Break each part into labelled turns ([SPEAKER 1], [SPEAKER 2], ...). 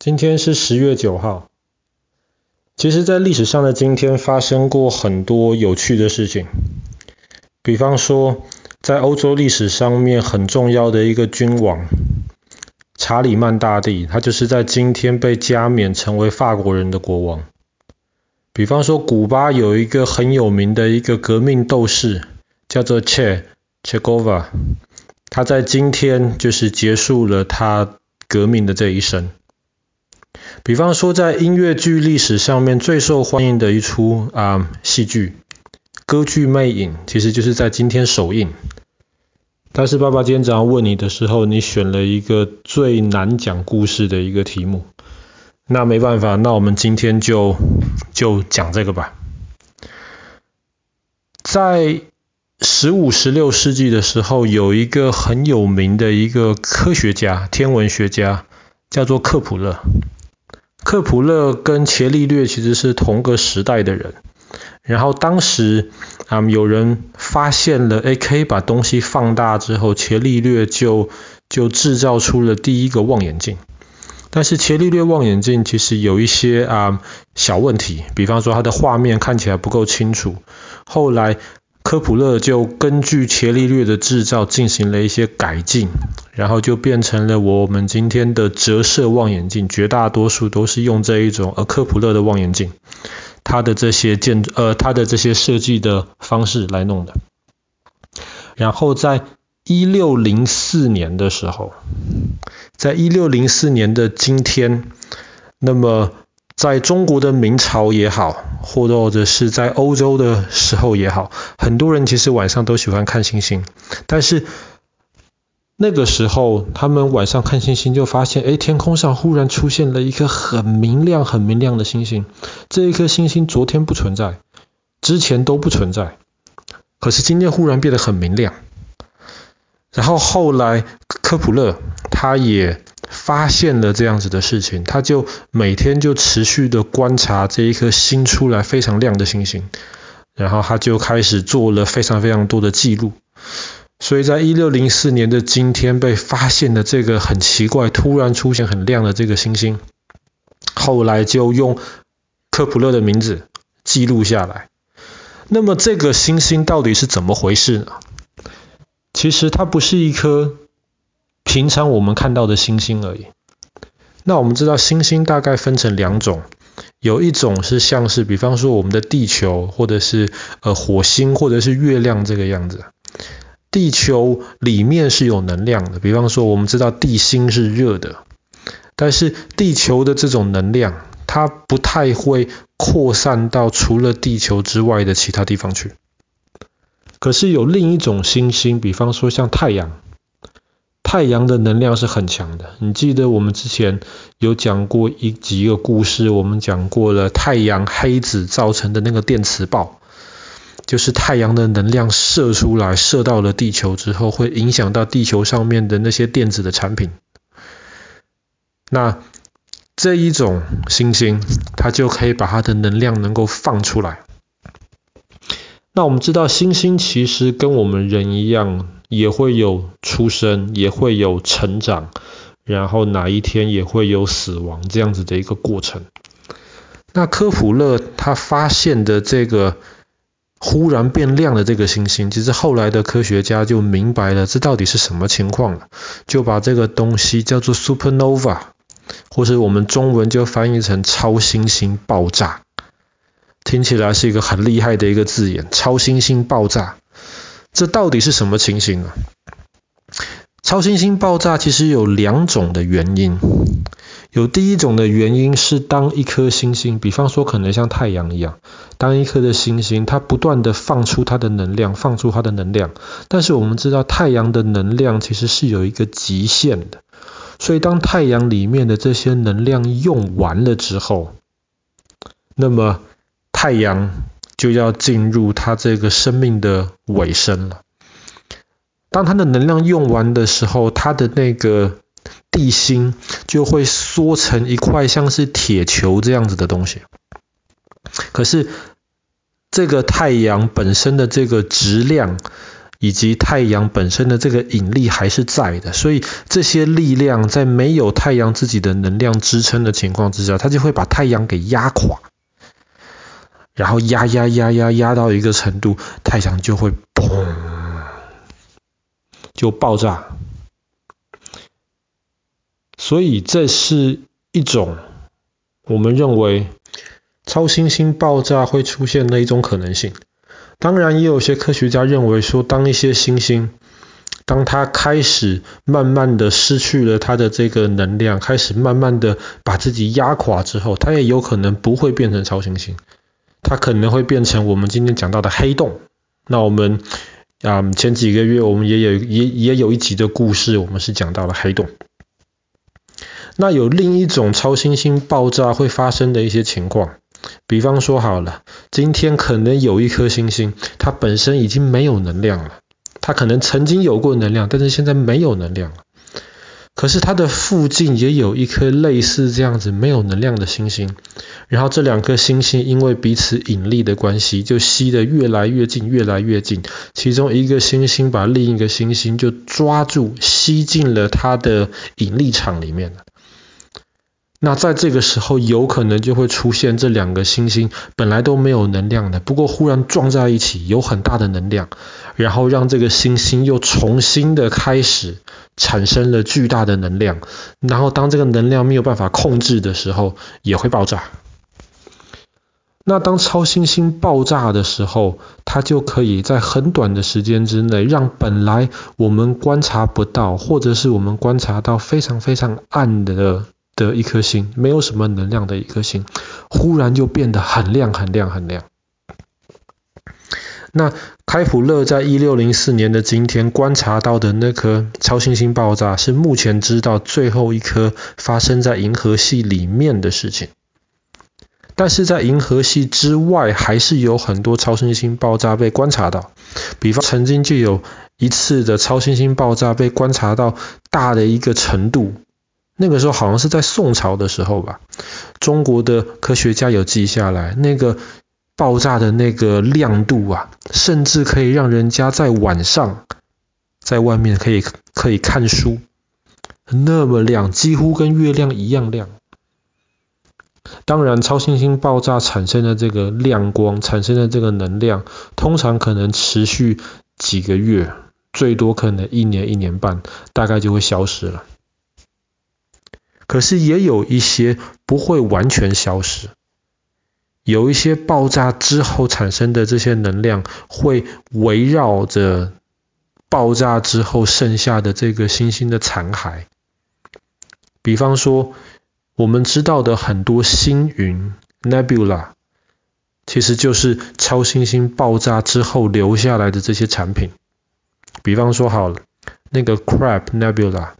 [SPEAKER 1] 今天是十月九号。其实，在历史上的今天发生过很多有趣的事情。比方说，在欧洲历史上面很重要的一个君王查理曼大帝，他就是在今天被加冕成为法国人的国王。比方说，古巴有一个很有名的一个革命斗士，叫做切切戈瓦，他在今天就是结束了他革命的这一生。比方说，在音乐剧历史上面最受欢迎的一出啊戏剧《歌剧魅影》，其实就是在今天首映。但是爸爸今天早上问你的时候，你选了一个最难讲故事的一个题目。那没办法，那我们今天就就讲这个吧。在十五、十六世纪的时候，有一个很有名的一个科学家、天文学家，叫做克普勒。克普勒跟伽利略其实是同个时代的人，然后当时啊、有人发现了，AK 把东西放大之后，伽利略就就制造出了第一个望远镜。但是伽利略望远镜其实有一些啊、小问题，比方说它的画面看起来不够清楚。后来科普勒就根据伽利略的制造进行了一些改进，然后就变成了我们今天的折射望远镜，绝大多数都是用这一种呃科普勒的望远镜，它的这些建呃它的这些设计的方式来弄的。然后在一六零四年的时候，在一六零四年的今天，那么。在中国的明朝也好，或者是在欧洲的时候也好，很多人其实晚上都喜欢看星星。但是那个时候，他们晚上看星星就发现，哎，天空上忽然出现了一颗很明亮、很明亮的星星。这一颗星星昨天不存在，之前都不存在，可是今天忽然变得很明亮。然后后来科普勒他也。发现了这样子的事情，他就每天就持续的观察这一颗新出来非常亮的星星，然后他就开始做了非常非常多的记录。所以在一六零四年的今天被发现的这个很奇怪、突然出现很亮的这个星星，后来就用科普勒的名字记录下来。那么这个星星到底是怎么回事呢？其实它不是一颗。平常我们看到的星星而已。那我们知道星星大概分成两种，有一种是像是比方说我们的地球，或者是呃火星，或者是月亮这个样子。地球里面是有能量的，比方说我们知道地心是热的，但是地球的这种能量，它不太会扩散到除了地球之外的其他地方去。可是有另一种星星，比方说像太阳。太阳的能量是很强的，你记得我们之前有讲过一几个故事，我们讲过了太阳黑子造成的那个电磁暴，就是太阳的能量射出来，射到了地球之后，会影响到地球上面的那些电子的产品。那这一种星星，它就可以把它的能量能够放出来。那我们知道，星星其实跟我们人一样。也会有出生，也会有成长，然后哪一天也会有死亡这样子的一个过程。那科普勒他发现的这个忽然变亮的这个星星，其实后来的科学家就明白了这到底是什么情况了，就把这个东西叫做 supernova，或是我们中文就翻译成超新星爆炸，听起来是一个很厉害的一个字眼，超新星爆炸。这到底是什么情形啊？超新星爆炸其实有两种的原因。有第一种的原因是当一颗星星，比方说可能像太阳一样，当一颗的星星它不断的放出它的能量，放出它的能量。但是我们知道太阳的能量其实是有一个极限的，所以当太阳里面的这些能量用完了之后，那么太阳。就要进入它这个生命的尾声了。当它的能量用完的时候，它的那个地心就会缩成一块像是铁球这样子的东西。可是这个太阳本身的这个质量以及太阳本身的这个引力还是在的，所以这些力量在没有太阳自己的能量支撑的情况之下，它就会把太阳给压垮，然后压压压压压到一个程度，太阳就会砰，就爆炸。所以这是一种我们认为超新星爆炸会出现的一种可能性。当然，也有些科学家认为说，当一些星星，当它开始慢慢的失去了它的这个能量，开始慢慢的把自己压垮之后，它也有可能不会变成超新星，它可能会变成我们今天讲到的黑洞。那我们啊，前几个月我们也有也也有一集的故事，我们是讲到了黑洞。那有另一种超新星爆炸会发生的一些情况。比方说好了，今天可能有一颗星星，它本身已经没有能量了，它可能曾经有过能量，但是现在没有能量了。可是它的附近也有一颗类似这样子没有能量的星星，然后这两颗星星因为彼此引力的关系，就吸得越来越近，越来越近。其中一个星星把另一个星星就抓住，吸进了它的引力场里面了。那在这个时候，有可能就会出现这两个星星本来都没有能量的，不过忽然撞在一起，有很大的能量，然后让这个星星又重新的开始产生了巨大的能量，然后当这个能量没有办法控制的时候，也会爆炸。那当超新星爆炸的时候，它就可以在很短的时间之内，让本来我们观察不到，或者是我们观察到非常非常暗的。的一颗星，没有什么能量的一颗星，忽然就变得很亮很亮很亮。那开普勒在一六零四年的今天观察到的那颗超新星爆炸，是目前知道最后一颗发生在银河系里面的事情。但是在银河系之外，还是有很多超新星爆炸被观察到。比方曾经就有一次的超新星爆炸被观察到大的一个程度。那个时候好像是在宋朝的时候吧，中国的科学家有记下来，那个爆炸的那个亮度啊，甚至可以让人家在晚上在外面可以可以看书，那么亮，几乎跟月亮一样亮。当然，超新星爆炸产生的这个亮光，产生的这个能量，通常可能持续几个月，最多可能一年一年半，大概就会消失了。可是也有一些不会完全消失，有一些爆炸之后产生的这些能量会围绕着爆炸之后剩下的这个星星的残骸。比方说，我们知道的很多星云 （nebula），其实就是超新星爆炸之后留下来的这些产品。比方说好了，那个 Crab Nebula。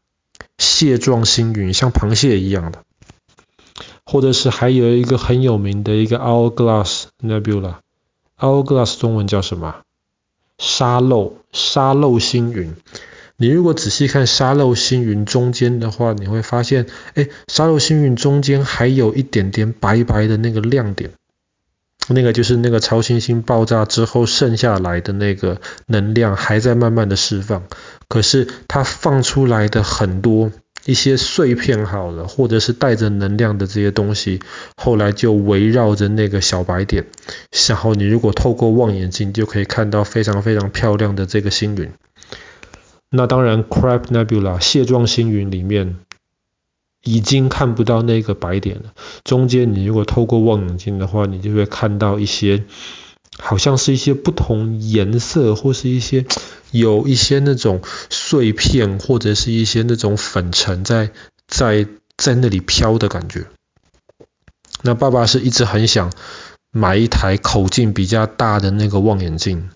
[SPEAKER 1] 蟹状星云，像螃蟹一样的，或者是还有一个很有名的一个 Hourglass Nebula，Hourglass 中文叫什么？沙漏，沙漏星云。你如果仔细看沙漏星云中间的话，你会发现，哎，沙漏星云中间还有一点点白白的那个亮点，那个就是那个超新星爆炸之后剩下来的那个能量还在慢慢的释放。可是它放出来的很多一些碎片好了，或者是带着能量的这些东西，后来就围绕着那个小白点，然后你如果透过望远镜就可以看到非常非常漂亮的这个星云。那当然，Crab Nebula 蟹状星云里面已经看不到那个白点了，中间你如果透过望远镜的话，你就会看到一些好像是一些不同颜色或是一些。有一些那种碎片或者是一些那种粉尘在在在那里飘的感觉。那爸爸是一直很想买一台口径比较大的那个望远镜。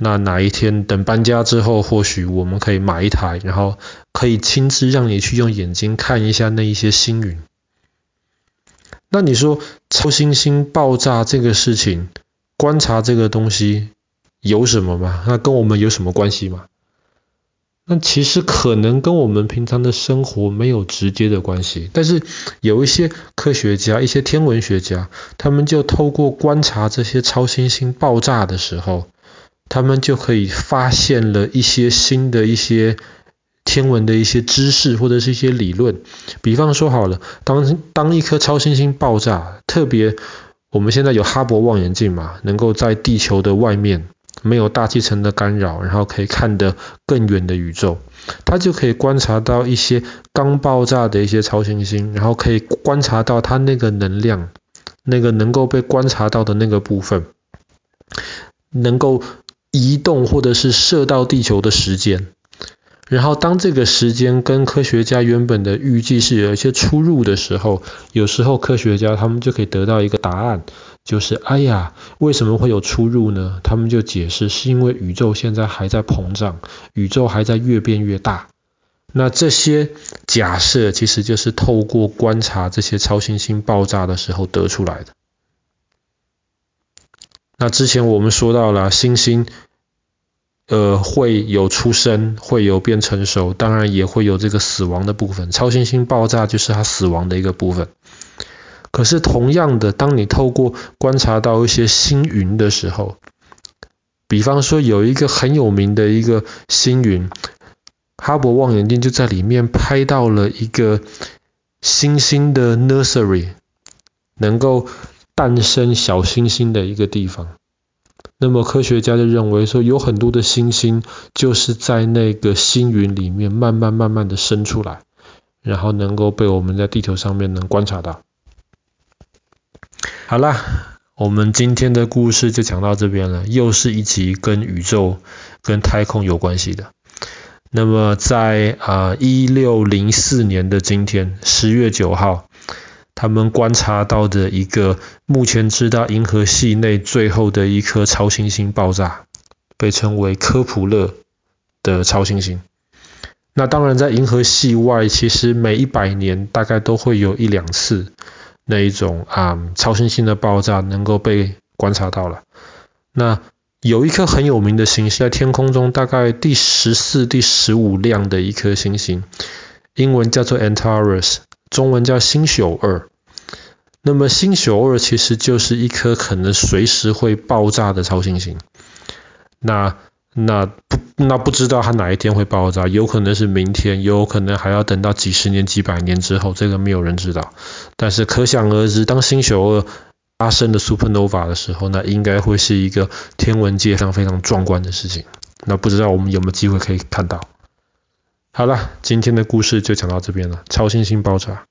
[SPEAKER 1] 那哪一天等搬家之后，或许我们可以买一台，然后可以亲自让你去用眼睛看一下那一些星云。那你说超新星爆炸这个事情，观察这个东西。有什么吗？那跟我们有什么关系吗？那其实可能跟我们平常的生活没有直接的关系，但是有一些科学家、一些天文学家，他们就透过观察这些超新星爆炸的时候，他们就可以发现了一些新的一些天文的一些知识或者是一些理论。比方说好了，当当一颗超新星爆炸，特别我们现在有哈勃望远镜嘛，能够在地球的外面没有大气层的干扰，然后可以看得更远的宇宙，它就可以观察到一些刚爆炸的一些超新星，然后可以观察到它那个能量，那个能够被观察到的那个部分，能够移动或者是射到地球的时间。然后当这个时间跟科学家原本的预计是有一些出入的时候，有时候科学家他们就可以得到一个答案，就是哎呀，为什么会有出入呢？他们就解释是因为宇宙现在还在膨胀，宇宙还在越变越大。那这些假设其实就是透过观察这些超新星爆炸的时候得出来的。那之前我们说到了星星。呃，会有出生，会有变成熟，当然也会有这个死亡的部分。超新星爆炸就是它死亡的一个部分。可是同样的，当你透过观察到一些星云的时候，比方说有一个很有名的一个星云，哈勃望远镜就在里面拍到了一个星星的 nursery，能够诞生小星星的一个地方。那么科学家就认为说，有很多的星星就是在那个星云里面慢慢慢慢的生出来，然后能够被我们在地球上面能观察到。好啦，我们今天的故事就讲到这边了，又是一集跟宇宙、跟太空有关系的。那么在啊一六零四年的今天，十月九号。他们观察到的一个目前知道银河系内最后的一颗超新星爆炸，被称为科普勒的超新星。那当然，在银河系外，其实每一百年大概都会有一两次那一种啊、超新星的爆炸能够被观察到了。那有一颗很有名的星星，在天空中大概第十四、第十五亮的一颗星星，英文叫做 Antares，中文叫星宿二。那么星宿二其实就是一颗可能随时会爆炸的超新星。那那不那不知道它哪一天会爆炸，有可能是明天，有可能还要等到几十年、几百年之后，这个没有人知道。但是可想而知，当星宿二发生的 supernova 的时候，那应该会是一个天文界上非常壮观的事情。那不知道我们有没有机会可以看到？好了，今天的故事就讲到这边了，超新星爆炸。